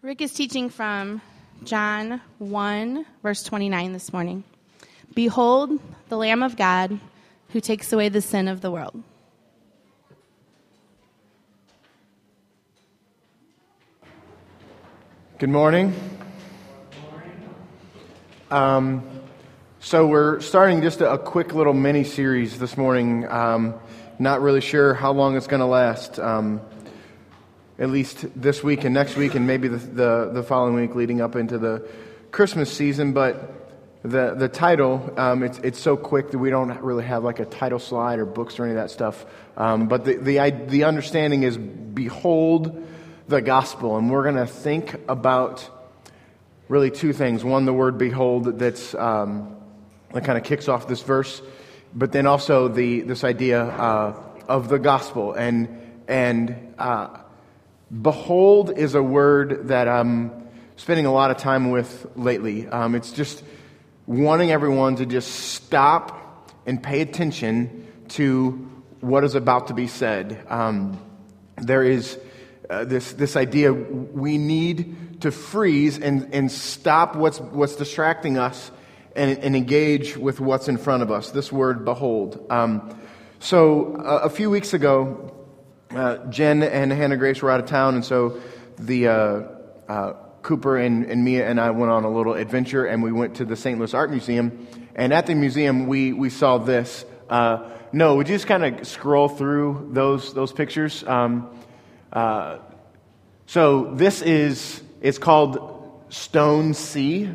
Rick is teaching from John 1, verse 29 this morning. Behold, the Lamb of God who takes away the sin of the world. Good morning. Um, so we're starting just a, a, quick little mini series this morning. Um, not really sure how long it's going to last. Um, at least this week and next week, and maybe the, the, the, following week leading up into the Christmas season. But the, the title, um, it's, it's so quick that we don't really have like a title slide or books or any of that stuff. Um, but the, the, the understanding is Behold the Gospel. And we're going to think about really two things. One, the word behold that's, um, that kind of kicks off this verse, but then also the, this idea uh, of the gospel. And, and uh, Behold is a word that I'm spending a lot of time with lately. Um, it's just wanting everyone to just stop and pay attention to what is about to be said. Um, there is uh, this, this idea we need to freeze and, and stop what's, what's distracting us and, and engage with what's in front of us. This word, behold. Um, so, uh, a few weeks ago, uh, Jen and Hannah Grace were out of town, and so the uh, uh, Cooper and, and Mia and I went on a little adventure, and we went to the St. Louis Art Museum. And at the museum, we, we saw this. Uh, no, would you just kind of scroll through those those pictures? Um, uh, so this is it's called Stone Sea,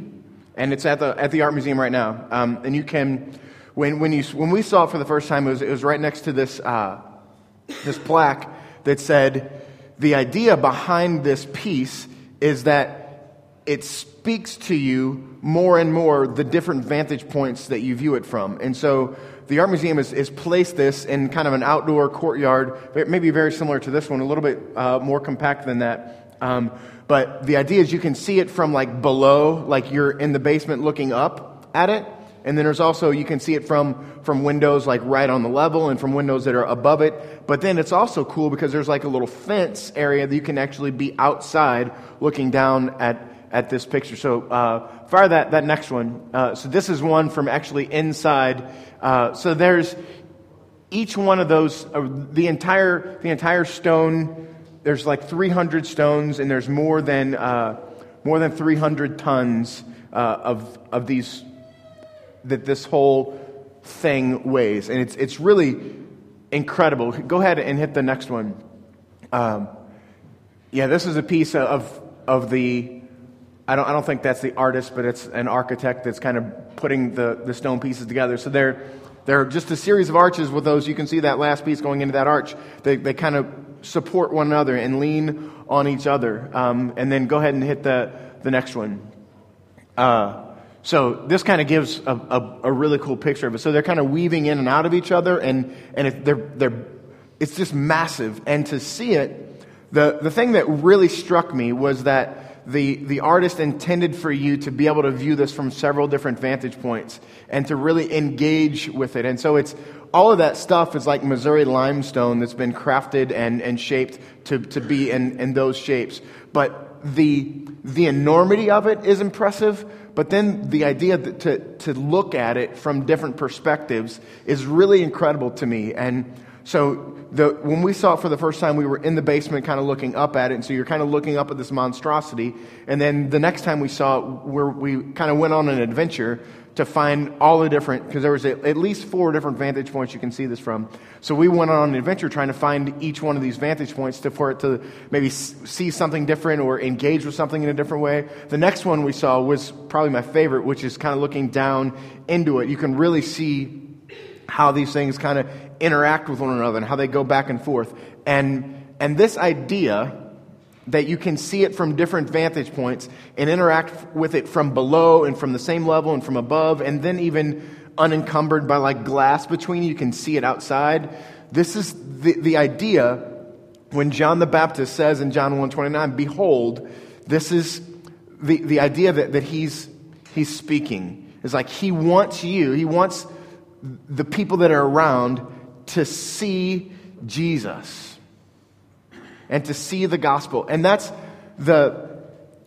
and it's at the at the art museum right now. Um, and you can when when you when we saw it for the first time, it was it was right next to this uh, this plaque that said, the idea behind this piece is that it speaks to you more and more the different vantage points that you view it from. And so the Art Museum has, has placed this in kind of an outdoor courtyard, maybe very similar to this one, a little bit uh, more compact than that. Um, but the idea is you can see it from like below, like you're in the basement looking up at it. And then there's also, you can see it from, from windows like right on the level and from windows that are above it. But then it's also cool because there's like a little fence area that you can actually be outside looking down at, at this picture. So, uh, fire that, that next one. Uh, so this is one from actually inside. Uh, so there's each one of those, uh, the entire, the entire stone, there's like 300 stones and there's more than, uh, more than 300 tons uh, of, of these that this whole thing weighs. And it's, it's really incredible. Go ahead and hit the next one. Um, yeah, this is a piece of, of the, I don't, I don't think that's the artist, but it's an architect that's kind of putting the, the stone pieces together. So they're, they're just a series of arches with those. You can see that last piece going into that arch. They, they kind of support one another and lean on each other. Um, and then go ahead and hit the, the next one. Uh, so this kind of gives a, a, a, really cool picture of it. So they're kind of weaving in and out of each other, and, and they're, they're, it's just massive. And to see it, the, the thing that really struck me was that the, the artist intended for you to be able to view this from several different vantage points and to really engage with it. And so it's all of that stuff is like Missouri limestone that's been crafted and, and shaped to, to be in, in those shapes. But the, the enormity of it is impressive but then the idea to, to look at it from different perspectives is really incredible to me. And so the, when we saw it for the first time, we were in the basement kind of looking up at it. And so you're kind of looking up at this monstrosity. And then the next time we saw it, where we kind of went on an adventure to find all the different, because there was at least four different vantage points you can see this from. So we went on an adventure trying to find each one of these vantage points to, for it to maybe see something different or engage with something in a different way. The next one we saw was probably my favorite, which is kind of looking down into it. You can really see how these things kind of interact with one another and how they go back and forth. And, and this idea that you can see it from different vantage points and interact with it from below and from the same level and from above, and then even unencumbered by like glass between you, can see it outside. This is the, the idea when John the Baptist says in John 129, Behold, this is the, the idea that, that he's, he's speaking. Is like he wants you, he wants the people that are around to see Jesus and to see the gospel. And that's the,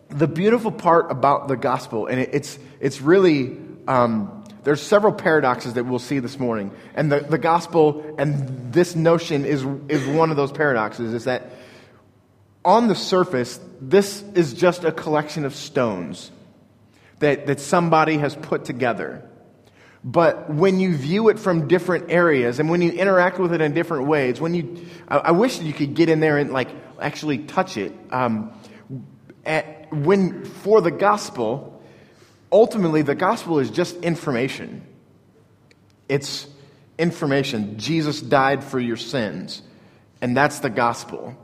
the beautiful part about the gospel, and it, it's, it's really, um, there's several paradoxes that we'll see this morning. And the, the gospel and this notion is, is one of those paradoxes, is that on the surface, this is just a collection of stones that, that somebody has put together. But when you view it from different areas and when you interact with it in different ways, when you, I, I wish you could get in there and like actually touch it. Um, at, when for the gospel, ultimately the gospel is just information. It's information. Jesus died for your sins, and that's the gospel.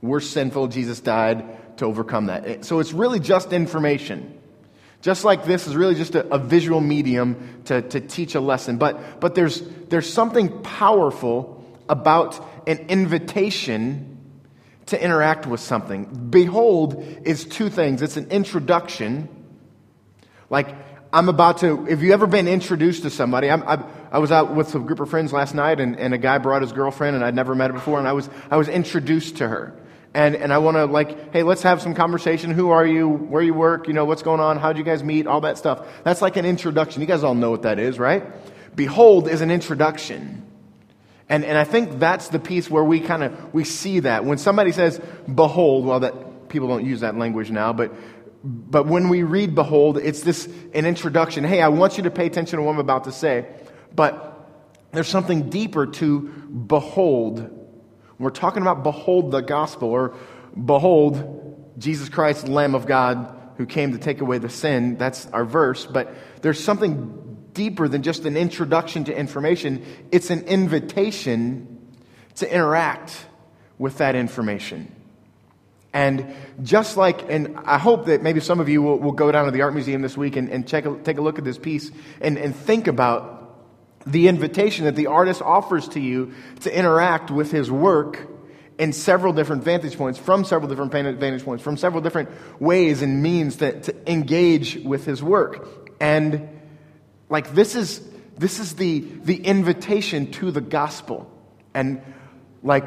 We're sinful. Jesus died to overcome that. So it's really just information. Just like this is really just a, a visual medium to, to teach a lesson. But, but there's, there's something powerful about an invitation to interact with something. Behold is two things it's an introduction. Like, I'm about to, if you ever been introduced to somebody, I'm, I, I was out with a group of friends last night and, and a guy brought his girlfriend and I'd never met her before and I was, I was introduced to her. And, and I want to like, hey, let's have some conversation. Who are you? Where you work? You know, what's going on? How'd you guys meet? All that stuff. That's like an introduction. You guys all know what that is, right? Behold is an introduction. And, and I think that's the piece where we kind of, we see that. When somebody says, behold, well, that, people don't use that language now, but, but when we read behold, it's this, an introduction. Hey, I want you to pay attention to what I'm about to say. But there's something deeper to behold. We're talking about behold the gospel or behold Jesus Christ, Lamb of God, who came to take away the sin. That's our verse. But there's something deeper than just an introduction to information, it's an invitation to interact with that information. And just like, and I hope that maybe some of you will, will go down to the art museum this week and, and check take a look at this piece and, and think about the invitation that the artist offers to you to interact with his work in several different vantage points, from several different vantage points, from several different ways and means that, to engage with his work. And like this is this is the the invitation to the gospel. And like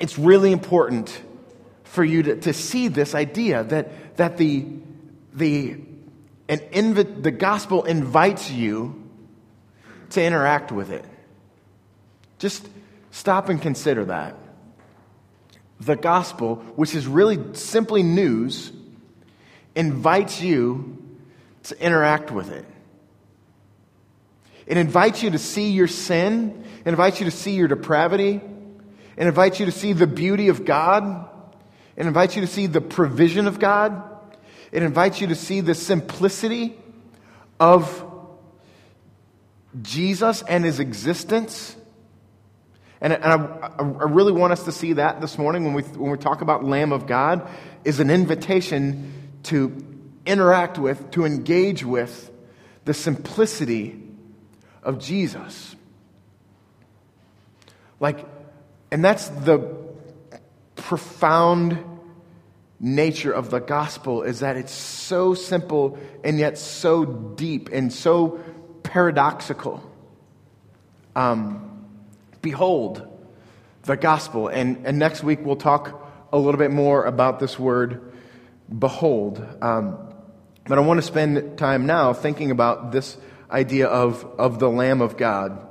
it's really important for you to, to see this idea that that the the an invi- the gospel invites you to interact with it. Just stop and consider that. The gospel, which is really simply news, invites you to interact with it. It invites you to see your sin. It invites you to see your depravity. It invites you to see the beauty of God. It invites you to see the provision of God. It invites you to see the simplicity of Jesus and his existence. And, and I, I, really want us to see that this morning when we, when we talk about Lamb of God, is an invitation to interact with, to engage with the simplicity of Jesus. Like, and that's the profound nature of the gospel is that it's so simple and yet so deep and so paradoxical. Um, behold the gospel. And, and next week we'll talk a little bit more about this word, behold. Um, but I want to spend time now thinking about this idea of, of the Lamb of God.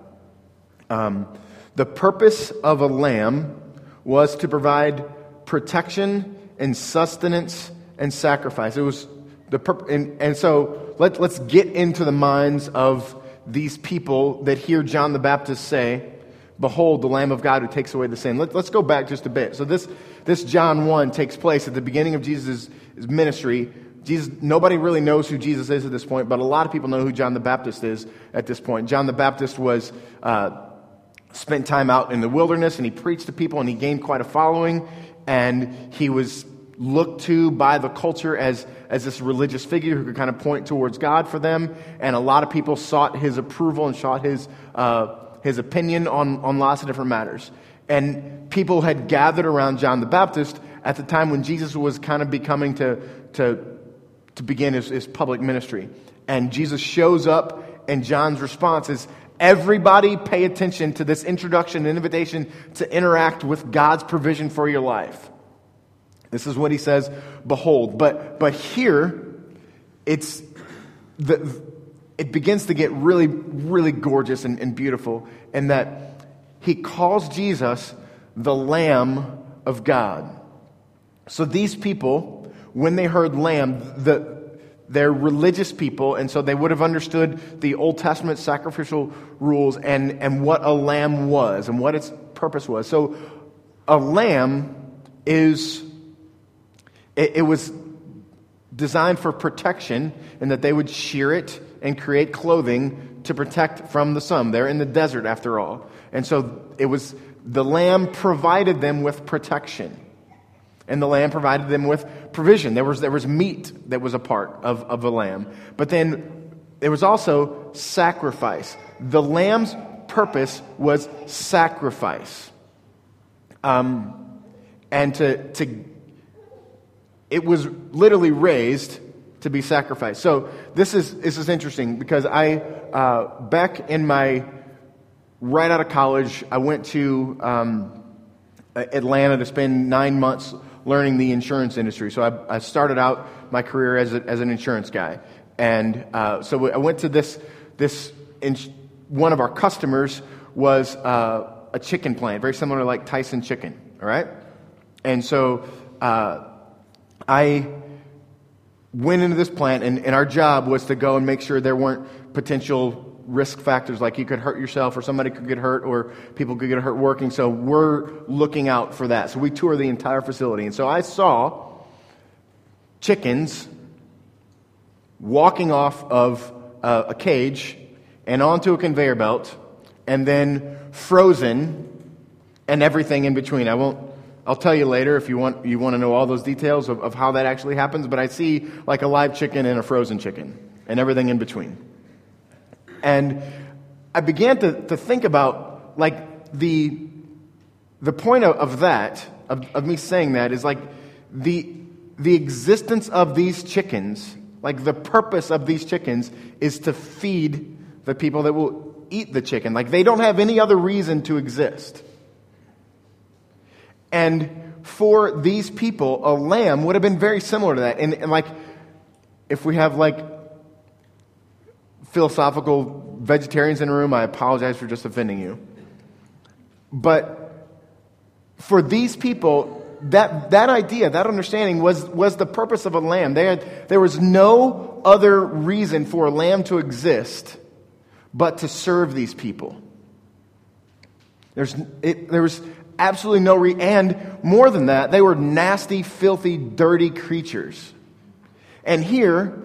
Um, the purpose of a lamb was to provide protection and sustenance and sacrifice. It was the and, and so let, let's get into the minds of these people that hear John the Baptist say, Behold, the Lamb of God who takes away the sin. Let, us go back just a bit. So, this, this John 1 takes place at the beginning of Jesus' ministry. Jesus, nobody really knows who Jesus is at this point, but a lot of people know who John the Baptist is at this point. John the Baptist was uh, spent time out in the wilderness and he preached to people and he gained quite a following and he was looked to by the culture as, as this religious figure who could kind of point towards God for them. And a lot of people sought his approval and sought his, uh, his opinion on, on lots of different matters. And people had gathered around John the Baptist at the time when Jesus was kind of becoming to, to to begin his, his public ministry. And Jesus shows up, and John's response is, Everybody pay attention to this introduction and invitation to interact with God's provision for your life. This is what he says, behold. But, but here, it's the, it begins to get really, really gorgeous and, and beautiful in that he calls Jesus the Lamb of God. So these people, when they heard lamb, the, they're religious people, and so they would have understood the Old Testament sacrificial rules and, and what a lamb was and what its purpose was. So a lamb is, it, it was designed for protection and that they would shear it and create clothing to protect from the sun. They're in the desert after all. And so it was the lamb provided them with protection. And the lamb provided them with provision. There was, there was meat that was a part of, of the lamb. But then there was also sacrifice. The lamb's purpose was sacrifice. Um, and to, to, it was literally raised to be sacrificed. So this is, this is interesting because I, uh, back in my, right out of college, I went to um, Atlanta to spend nine months learning the insurance industry. So I, I started out my career as, a, as an insurance guy. And uh, so I went to this, this ins- one of our customers was uh, a chicken plant, very similar to like Tyson Chicken, all right? And so uh, I went into this plant, and, and our job was to go and make sure there weren't potential risk factors like you could hurt yourself or somebody could get hurt or people could get hurt working. So we're looking out for that. So we tour the entire facility. And so I saw chickens walking off of a cage and onto a conveyor belt and then frozen and everything in between. I won't I'll tell you later if you want, you want to know all those details of, of how that actually happens, but I see like a live chicken and a frozen chicken and everything in between. And I began to, to think about like the, the point of, of that, of, of me saying that, is like the, the existence of these chickens, like the purpose of these chickens is to feed the people that will eat the chicken. Like they don't have any other reason to exist. And for these people, a lamb would have been very similar to that. And, and like, if we have like philosophical vegetarians in the room, I apologize for just offending you. But for these people, that, that idea, that understanding was, was the purpose of a lamb. They had, there was no other reason for a lamb to exist but to serve these people. There's, it, there was absolutely no re- and more than that, they were nasty, filthy, dirty creatures. And here,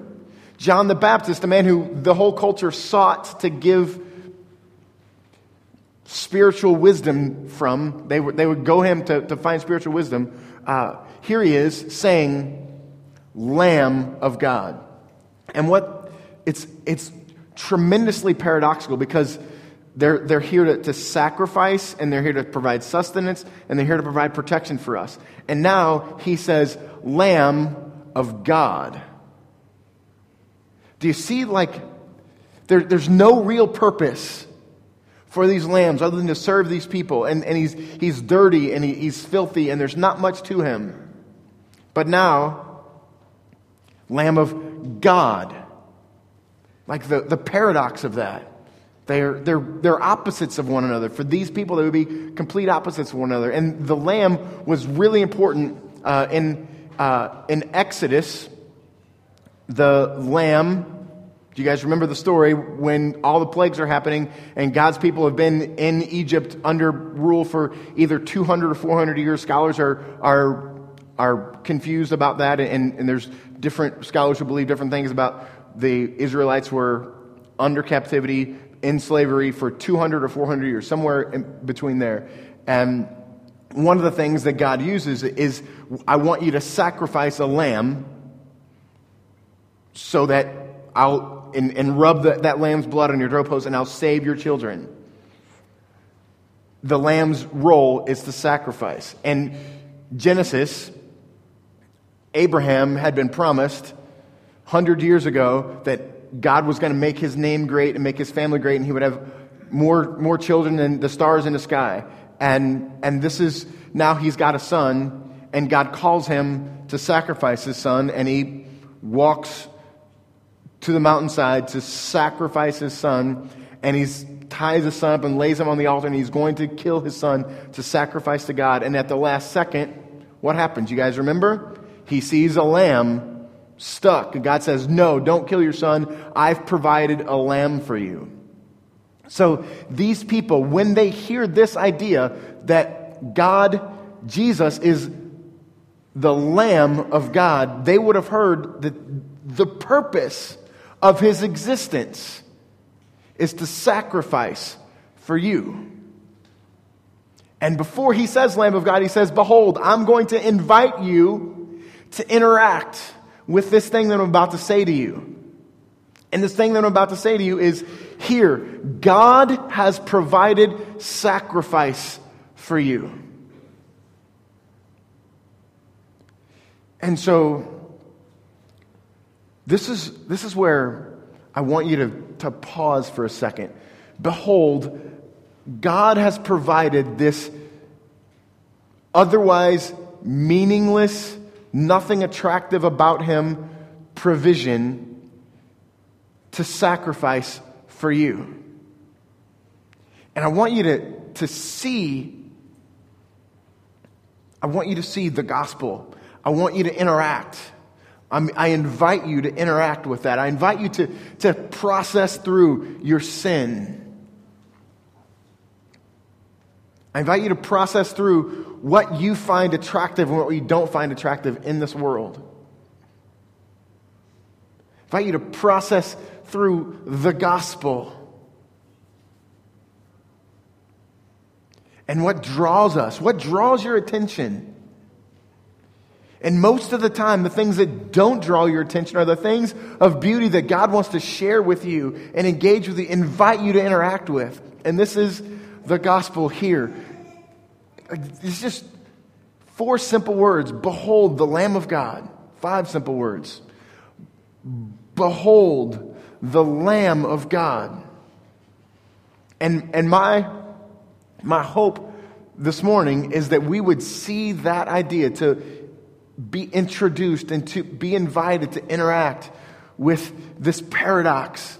John the Baptist, a man who the whole culture sought to give spiritual wisdom from, they would, they would go him to, to find spiritual wisdom. Uh, here he is saying, Lamb of God. And what it's, it's tremendously paradoxical because they're, they're here to, to sacrifice and they're here to provide sustenance and they're here to provide protection for us. And now he says, Lamb of God. Do you see, like, there, there's no real purpose for these lambs other than to serve these people. And, and he's, he's dirty and he, he's filthy and there's not much to him. But now, Lamb of God. Like the, the paradox of that. They're, they're, they're opposites of one another. For these people, they would be complete opposites of one another. And the lamb was really important uh, in, uh, in Exodus. The lamb, do you guys remember the story when all the plagues are happening and God's people have been in Egypt under rule for either 200 or 400 years? Scholars are, are, are confused about that, and, and there's different scholars who believe different things about the Israelites were under captivity in slavery for 200 or 400 years, somewhere in between there. And one of the things that God uses is I want you to sacrifice a lamb so that I'll, and, and rub the, that lamb's blood on your doorpost and I'll save your children. The lamb's role is to sacrifice. And Genesis, Abraham had been promised 100 years ago that God was going to make his name great and make his family great, and he would have more, more children than the stars in the sky. And, and this is now he's got a son, and God calls him to sacrifice his son, and he walks to the mountainside to sacrifice his son, and he ties his son up and lays him on the altar, and he's going to kill his son to sacrifice to God. And at the last second, what happens? You guys remember? He sees a lamb stuck, God says, No, don't kill your son. I've provided a lamb for you. So these people, when they hear this idea that God, Jesus, is the Lamb of God, they would have heard that the purpose of his existence is to sacrifice for you. And before he says Lamb of God, he says, Behold, I'm going to invite you to interact with this thing that I'm about to say to you. And this thing that I'm about to say to you is here, God has provided sacrifice for you. And so, this is, this is where I want you to, to pause for a second. Behold, God has provided this otherwise meaningless, nothing attractive about Him provision to sacrifice for you. And I want you to, to see, I want you to see the gospel I want you to interact. I'm, i invite you to interact with that. I invite you to, to process through your sin. I invite you to process through what you find attractive and what you don't find attractive in this world. I invite you to process through the gospel. And what draws us? What draws your attention? And most of the time, the things that don't draw your attention are the things of beauty that God wants to share with you and engage with you, invite you to interact with. And this is the gospel here. It's just four simple words Behold, the Lamb of God. Five simple words. Behold, the Lamb of God. And, and my, my hope this morning is that we would see that idea to be introduced and to be invited to interact with this paradox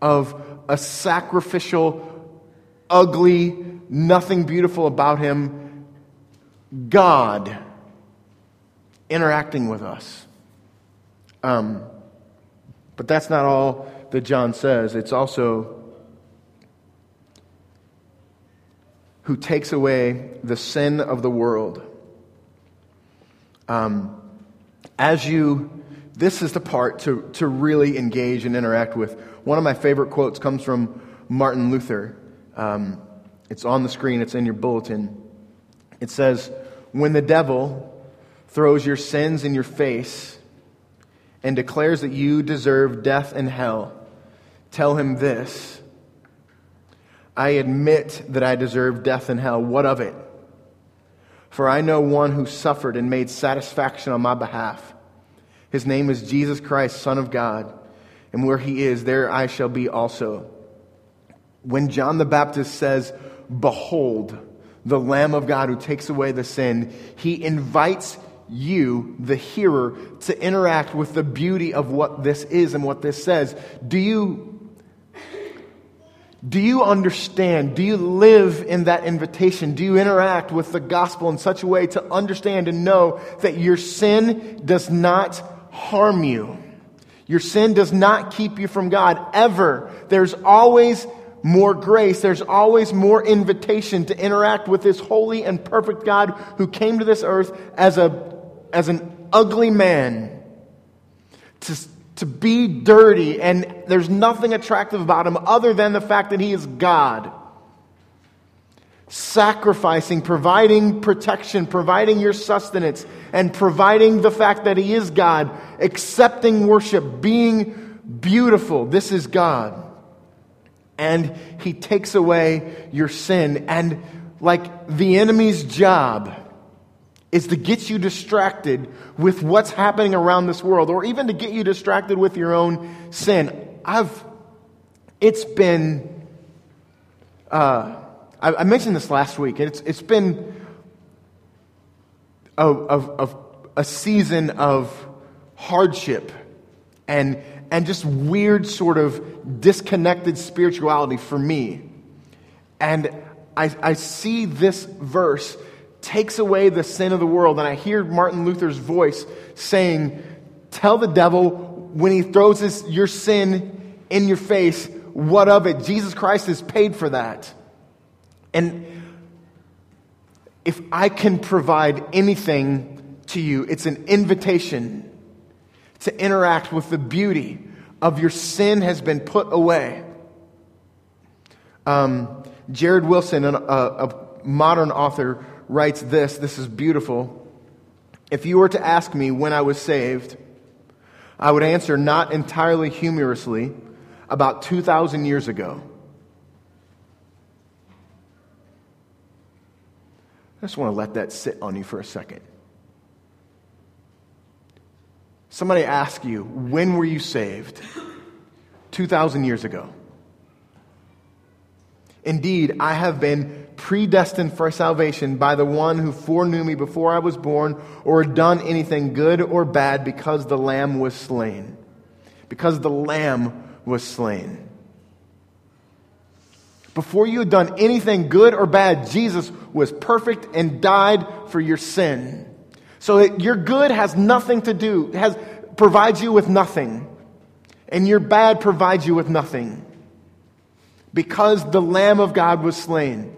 of a sacrificial, ugly, nothing beautiful about him, God interacting with us. Um, but that's not all that John says. It's also who takes away the sin of the world. Um, as you, this is the part to, to really engage and interact with. One of my favorite quotes comes from Martin Luther. Um, it's on the screen, it's in your bulletin. It says, When the devil throws your sins in your face and declares that you deserve death and hell, tell him this I admit that I deserve death and hell. What of it? For I know one who suffered and made satisfaction on my behalf. His name is Jesus Christ, Son of God. And where he is, there I shall be also. When John the Baptist says, Behold, the Lamb of God who takes away the sin, he invites you, the hearer, to interact with the beauty of what this is and what this says. Do you do you understand? Do you live in that invitation? Do you interact with the gospel in such a way to understand and know that your sin does not harm you? Your sin does not keep you from God ever. There's always more grace. There's always more invitation to interact with this holy and perfect God who came to this earth as a, as an ugly man to, to be dirty, and there's nothing attractive about him other than the fact that he is God. Sacrificing, providing protection, providing your sustenance, and providing the fact that he is God, accepting worship, being beautiful. This is God. And he takes away your sin. And like the enemy's job, is to get you distracted with what's happening around this world, or even to get you distracted with your own sin. I've, it's been, uh, I, I, mentioned this last week, it's, it's been of, of, of a season of hardship and, and just weird, sort of disconnected spirituality for me. And I, I see this verse takes away the sin of the world, and I hear Martin Luther's voice saying, Tell the devil when he throws his, your sin in your face, what of it? Jesus Christ has paid for that. And if I can provide anything to you, it's an invitation to interact with the beauty of your sin has been put away. Um, Jared Wilson, a, a modern author, writes this. This is beautiful. If you were to ask me when I was saved, I would answer not entirely humorously about 2,000 years ago. I just want to let that sit on you for a second. Somebody ask you, when were you saved? 2,000 years ago. Indeed, I have been predestined for salvation by the one who foreknew me before I was born or done anything good or bad because the Lamb was slain. Because the Lamb was slain. Before you had done anything good or bad, Jesus was perfect and died for your sin. So that your good has nothing to do, has, provides you with nothing. And your bad provides you with nothing. Because the Lamb of God was slain.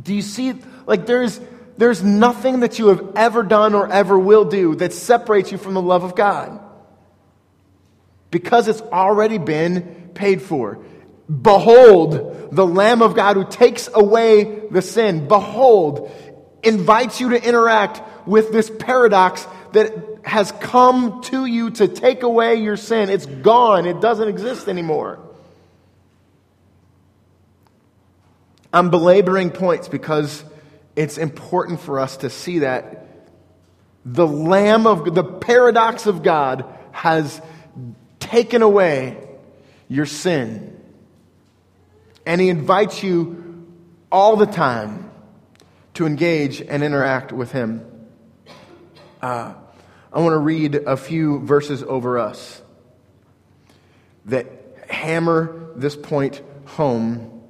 Do you see, like, there's, there's nothing that you have ever done or ever will do that separates you from the love of God. Because it's already been paid for. Behold, the Lamb of God who takes away the sin. Behold, invites you to interact with this paradox that has come to you to take away your sin. It's gone, it doesn't exist anymore. I'm belaboring points because it's important for us to see that the Lamb of the paradox of God has taken away your sin. And He invites you all the time to engage and interact with Him. Uh, I want to read a few verses over us that hammer this point home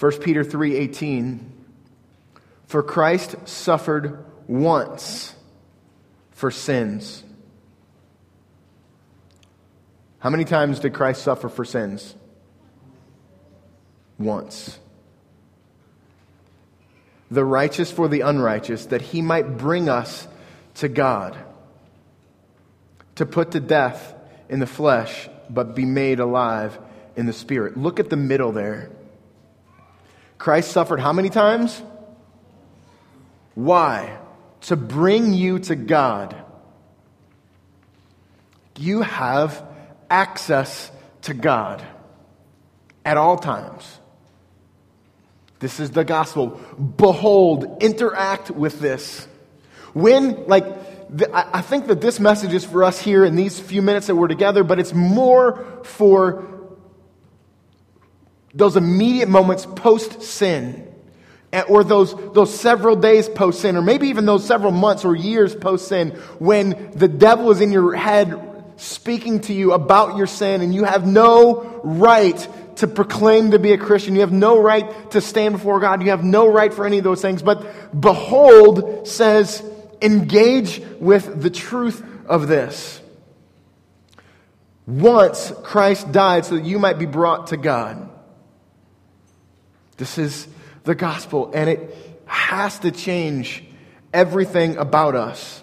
1 Peter 3:18 For Christ suffered once for sins. How many times did Christ suffer for sins? Once. The righteous for the unrighteous, that he might bring us to God, to put to death in the flesh, but be made alive in the spirit. Look at the middle there. Christ suffered how many times? Why? To bring you to God. You have access to God at all times. This is the gospel. Behold, interact with this. When, like, I think that this message is for us here in these few minutes that we're together, but it's more for those immediate moments post sin, or those, those several days post sin, or maybe even those several months or years post sin, when the devil is in your head speaking to you about your sin and you have no right to proclaim to be a Christian. You have no right to stand before God. You have no right for any of those things. But behold says, engage with the truth of this. Once Christ died so that you might be brought to God. This is the gospel, and it has to change everything about us.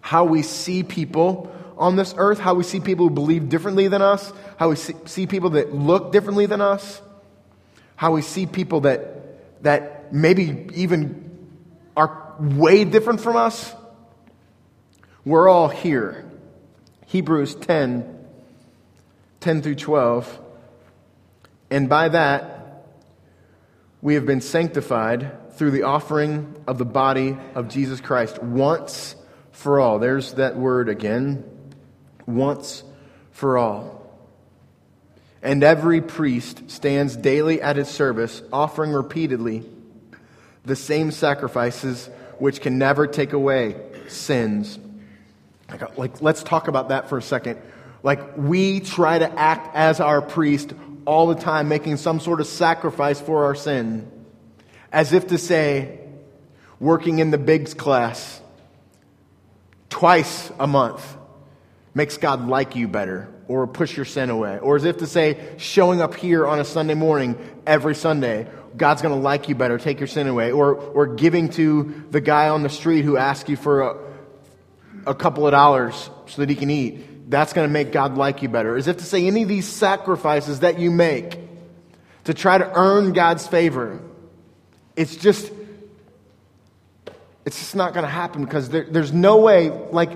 How we see people on this earth, how we see people who believe differently than us, how we see people that look differently than us, how we see people that, that maybe even are way different from us. We're all here. Hebrews 10 10 through 12. And by that, we have been sanctified through the offering of the body of Jesus Christ once for all. There's that word again. Once for all. And every priest stands daily at his service, offering repeatedly the same sacrifices which can never take away sins. Like, uh, like, let's talk about that for a second. Like, we try to act as our priest all the time, making some sort of sacrifice for our sin, as if to say, working in the bigs class twice a month makes God like you better or push your sin away. Or as if to say, showing up here on a Sunday morning every Sunday, God's going to like you better, take your sin away. Or, or giving to the guy on the street who asks you for a, a couple of dollars so that he can eat. That's going to make God like you better. As if to say, any of these sacrifices that you make to try to earn God's favor, it's just, it's just not going to happen because there, there's no way, like,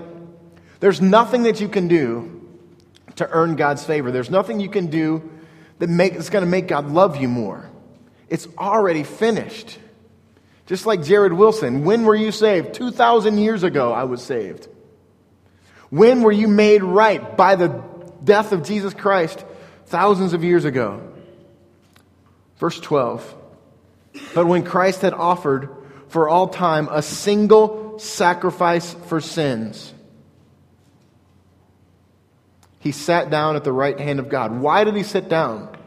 there's nothing that you can do to earn God's favor. There's nothing you can do that make, that's going to make God love you more. It's already finished. Just like Jared Wilson, when were you saved? 2,000 years ago, I was saved. When were you made right by the death of Jesus Christ thousands of years ago? Verse 12. But when Christ had offered for all time a single sacrifice for sins, he sat down at the right hand of God. Why did he sit down?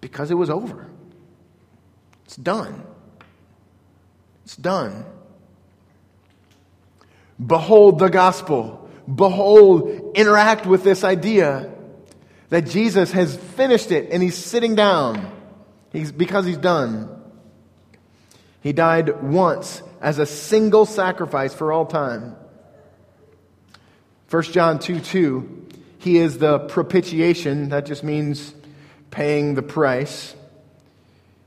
Because it was over. It's done. It's done. Behold the gospel. Behold, interact with this idea that Jesus has finished it and he's sitting down he's, because he's done. He died once as a single sacrifice for all time. 1 John 2 2, he is the propitiation. That just means paying the price.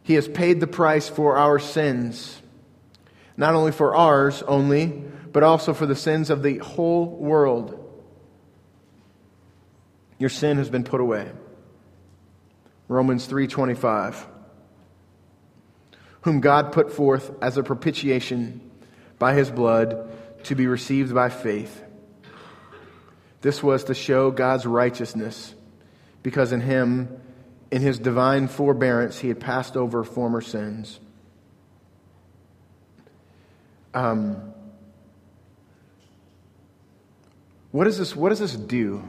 He has paid the price for our sins, not only for ours only, but also for the sins of the whole world. Your sin has been put away. Romans 3:25 whom God put forth as a propitiation by his blood to be received by faith. This was to show God's righteousness, because in him, in his divine forbearance, he had passed over former sins. Um, what, does this, what does this do?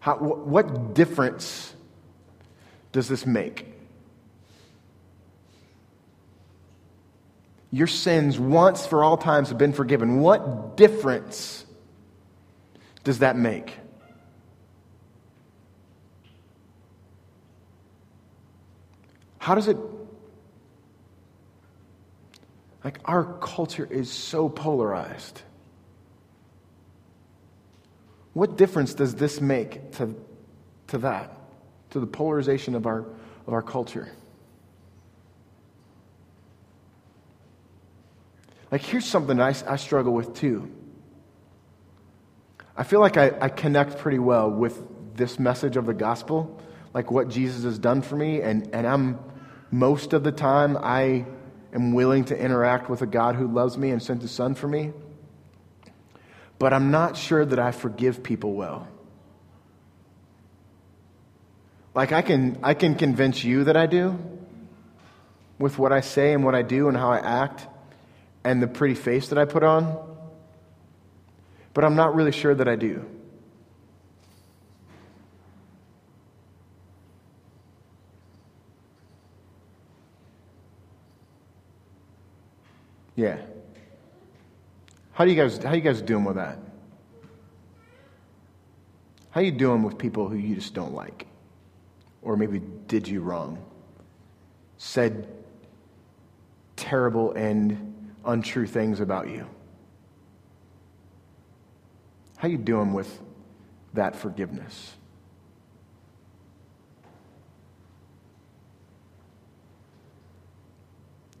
How, what difference does this make? Your sins once for all times have been forgiven. What difference does that make? How does it. Like, our culture is so polarized. What difference does this make to, to that, to the polarization of our, of our culture? Like, here's something I, I struggle with too. I feel like I, I connect pretty well with this message of the gospel, like what Jesus has done for me, and, and I'm most of the time I am willing to interact with a God who loves me and sent his son for me. But I'm not sure that I forgive people well. Like I can I can convince you that I do with what I say and what I do and how I act and the pretty face that I put on, but I'm not really sure that I do. Yeah. How do you guys how you guys doing with that? How you doing with people who you just don't like? Or maybe did you wrong? Said terrible and untrue things about you? How you doing with that forgiveness?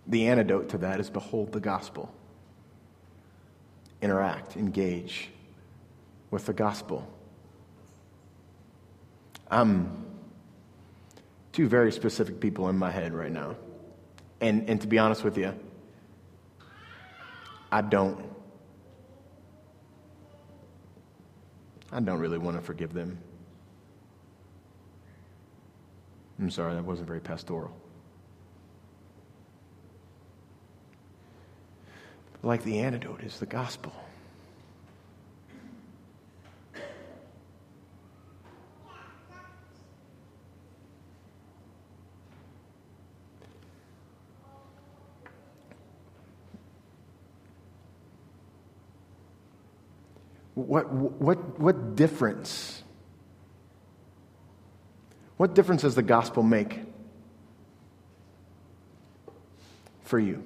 The antidote to that is behold the gospel. Interact, engage with the gospel. I'm two very specific people in my head right now. And, and to be honest with you, I don't. I don't really want to forgive them. I'm sorry, that wasn't very pastoral. Like the antidote is the gospel. What, what, what difference? What difference does the gospel make for you?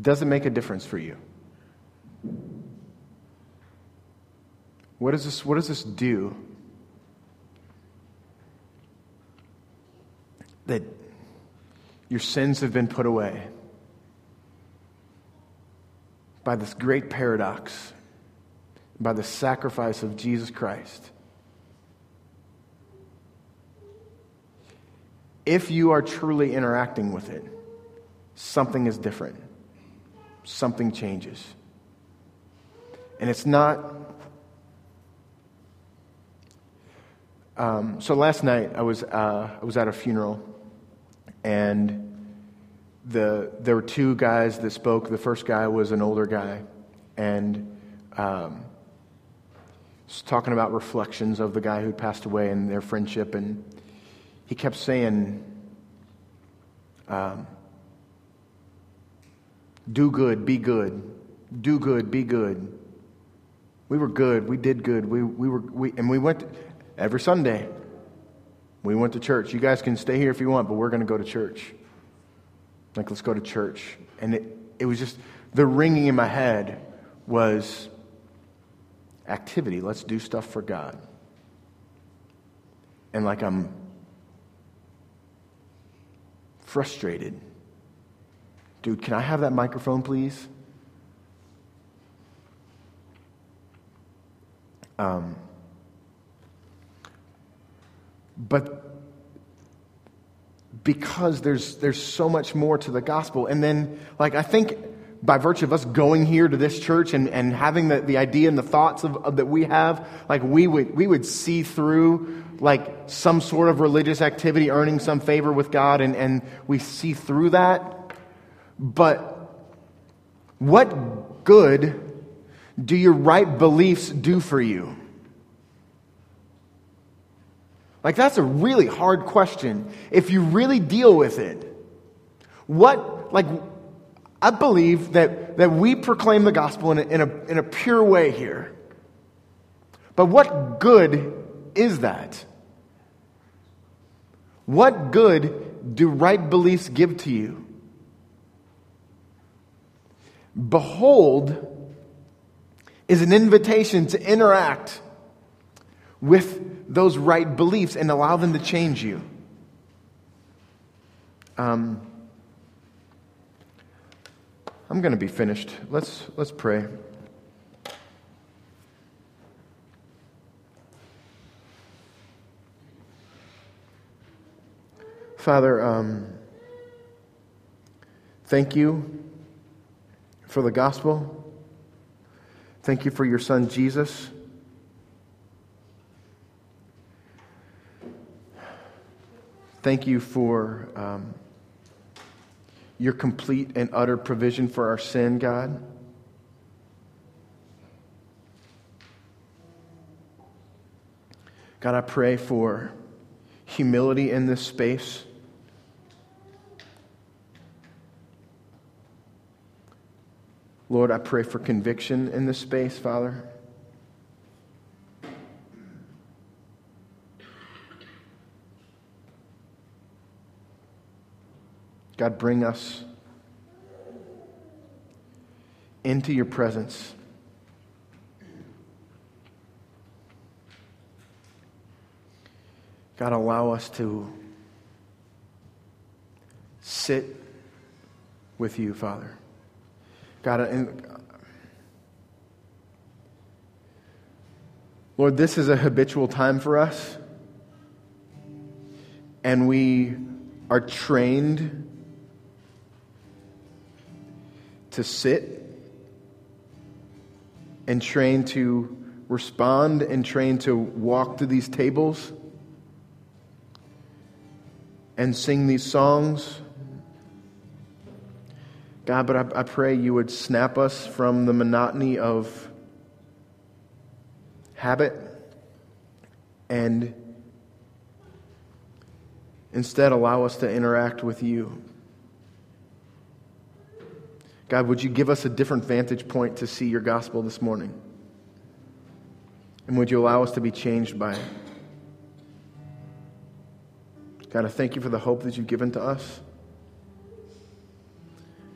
Does it make a difference for you? What does this, what does this do? That your sins have been put away by this great paradox, by the sacrifice of Jesus Christ. If you are truly interacting with it, something is different. Something changes. And it's not. Um, so last night I was, uh, I was at a funeral, and the, there were two guys that spoke. The first guy was an older guy, and um, talking about reflections of the guy who passed away and their friendship. And he kept saying, um, Do good, be good. Do good, be good. We were good. We did good. We, we were, we, and we went every Sunday. We went to church. You guys can stay here if you want, but we're going to go to church. Like, let's go to church. And it, it was just, the ringing in my head was activity. Let's do stuff for God. And like, I'm frustrated. Dude, can I have that microphone, please? Um, but because there's, there's so much more to the gospel. And then, like, I think by virtue of us going here to this church and, and having the, the idea and the thoughts of, of, that we have, like, we would, we would see through, like, some sort of religious activity, earning some favor with God, and, and we see through that. But what good do your right beliefs do for you? Like, that's a really hard question if you really deal with it. What, like, I believe that, that we proclaim the gospel in a, in, a, in a pure way here. But what good is that? What good do right beliefs give to you? Behold is an invitation to interact with those right beliefs and allow them to change you. Um, I'm going to be finished. Let's, let's pray. Father, um, thank you for the gospel. Thank you for your son, Jesus. Thank you for um, your complete and utter provision for our sin, God. God, I pray for humility in this space. Lord, I pray for conviction in this space, Father. God, bring us into your presence. God, allow us to sit with you, Father. God, and Lord, this is a habitual time for us, and we are trained to sit and train to respond and trained to walk to these tables and sing these songs. God, but I, I, pray you would snap us from the monotony of habit and instead allow us to interact with you. God, would you give us a different vantage point to see your gospel this morning? And would you allow us to be changed by it? God, I thank you for the hope that you've given to us.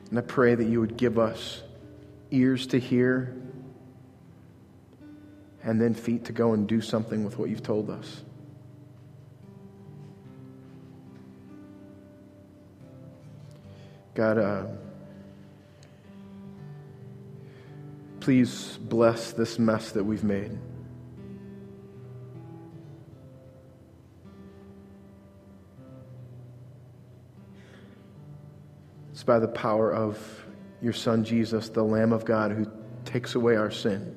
And I pray that you would give us ears to hear and then feet to go and do something with what you've told us. God, uh, please bless this mess that we've made. It's by the power of your Son Jesus, the Lamb of God, who takes away our sin,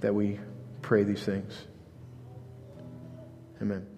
that we pray these things. Amen.